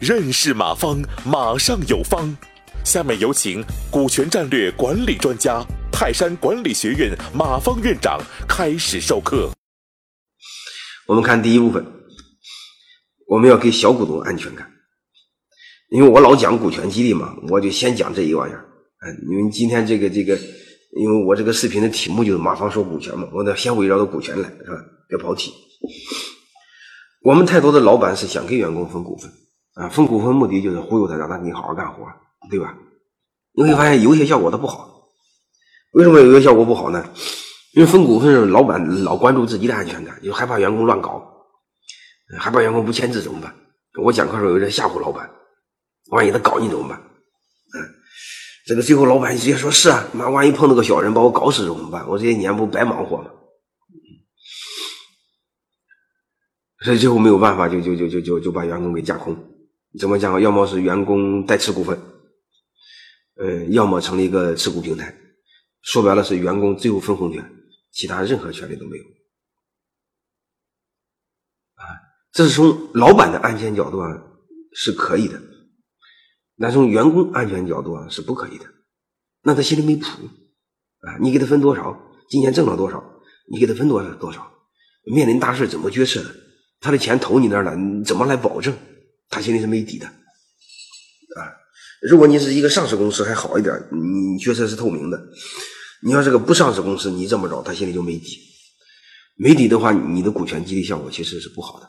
认识马方，马上有方。下面有请股权战略管理专家、泰山管理学院马方院长开始授课。我们看第一部分，我们要给小股东安全感。因为我老讲股权激励嘛，我就先讲这一玩意儿。嗯，因为今天这个这个，因为我这个视频的题目就是马方说股权嘛，我得先围绕着股权来，是吧？别跑题。我们太多的老板是想给员工分股份。啊，分股份目的就是忽悠他，让他给你好好干活，对吧？你会发现有些效果它不好。为什么有些效果不好呢？因为分股份，老板老关注自己的安全感，就害怕员工乱搞，害怕员工不签字怎么办？我讲课时候有点吓唬老板，万一他搞你怎么办？嗯，这个最后老板直接说是啊，妈，万一碰到个小人把我搞死怎么办？我这些年不白忙活吗？所以最后没有办法，就就就就就就把员工给架空。怎么讲？要么是员工代持股份，呃，要么成立一个持股平台。说白了是员工只有分红权，其他任何权利都没有。啊，这是从老板的安全角度啊是可以的，但从员工安全角度啊是不可以的。那他心里没谱啊，你给他分多少？今年挣了多少？你给他分多少多少？面临大事怎么决策的？他的钱投你那儿了，你怎么来保证？他心里是没底的，啊！如果你是一个上市公司还好一点，你决策是透明的。你要是个不上市公司，你这么着，他心里就没底。没底的话，你的股权激励效果其实是不好的。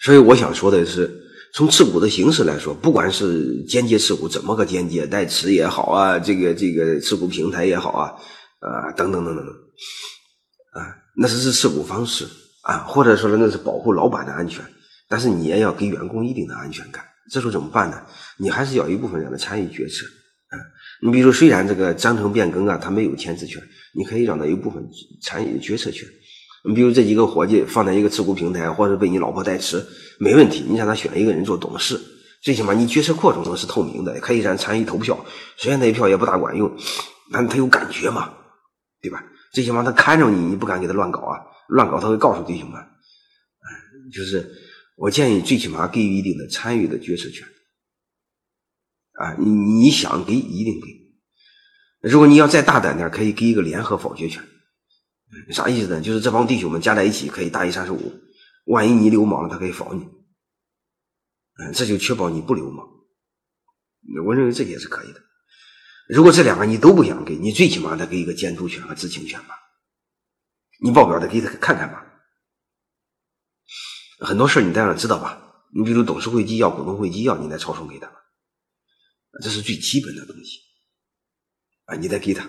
所以我想说的是，从持股的形式来说，不管是间接持股，怎么个间接代持也好啊，这个这个持股平台也好啊，啊等等等等等，啊，那是是持股方式啊，或者说呢那是保护老板的安全。但是你也要给员工一定的安全感，这时候怎么办呢？你还是要一部分让他参与决策，啊，你比如虽然这个章程变更啊，他没有签字权，你可以让他一部分参与决策权。你比如这几个伙计放在一个持股平台，或者被你老婆代持，没问题，你让他选一个人做董事，最起码你决策过程中是透明的，可以让参与投票，虽然那一票也不大管用，但他有感觉嘛，对吧？最起码他看着你，你不敢给他乱搞啊，乱搞他会告诉弟兄们，就是。我建议最起码给予一定的参与的决策权，啊，你你想给一定给，如果你要再大胆点，可以给一个联合否决权，啥意思呢？就是这帮弟兄们加在一起可以大于三十五，万一你流氓了，他可以否你，嗯，这就确保你不流氓。我认为这也是可以的。如果这两个你都不想给，你最起码得给一个监督权和知情权吧，你报表得给他看看吧。很多事你当然知道吧？你比如董事会纪要、股东会纪要，你得抄送给他，这是最基本的东西啊，你再给他。